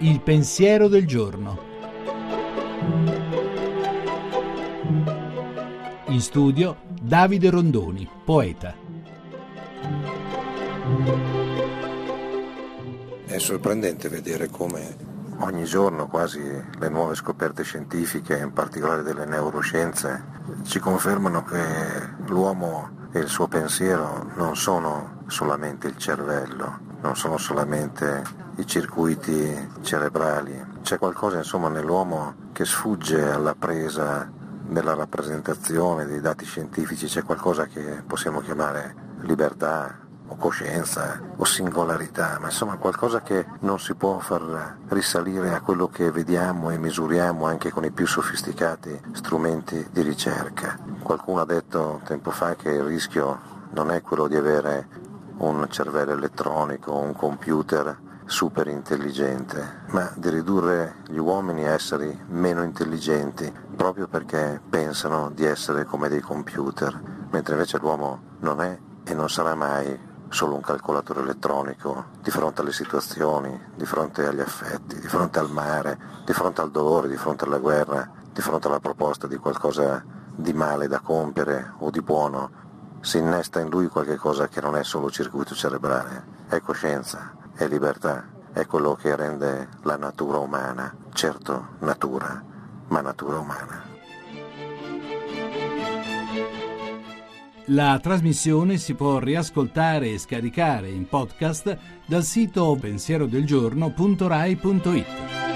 Il pensiero del giorno. In studio Davide Rondoni, poeta. È sorprendente vedere come ogni giorno quasi le nuove scoperte scientifiche, in particolare delle neuroscienze, ci confermano che l'uomo e il suo pensiero non sono solamente il cervello, non sono solamente i circuiti cerebrali, c'è qualcosa insomma nell'uomo che sfugge alla presa della rappresentazione dei dati scientifici, c'è qualcosa che possiamo chiamare libertà, o coscienza o singolarità, ma insomma qualcosa che non si può far risalire a quello che vediamo e misuriamo anche con i più sofisticati strumenti di ricerca. Qualcuno ha detto tempo fa che il rischio non è quello di avere un cervello elettronico, un computer super intelligente, ma di ridurre gli uomini a esseri meno intelligenti proprio perché pensano di essere come dei computer, mentre invece l'uomo non è e non sarà mai solo un calcolatore elettronico di fronte alle situazioni, di fronte agli affetti, di fronte al mare, di fronte al dolore, di fronte alla guerra, di fronte alla proposta di qualcosa di male da compiere o di buono, si innesta in lui qualche cosa che non è solo circuito cerebrale, è coscienza, è libertà, è quello che rende la natura umana, certo natura, ma natura umana. La trasmissione si può riascoltare e scaricare in podcast dal sito pensierodelgiorno.rai.it.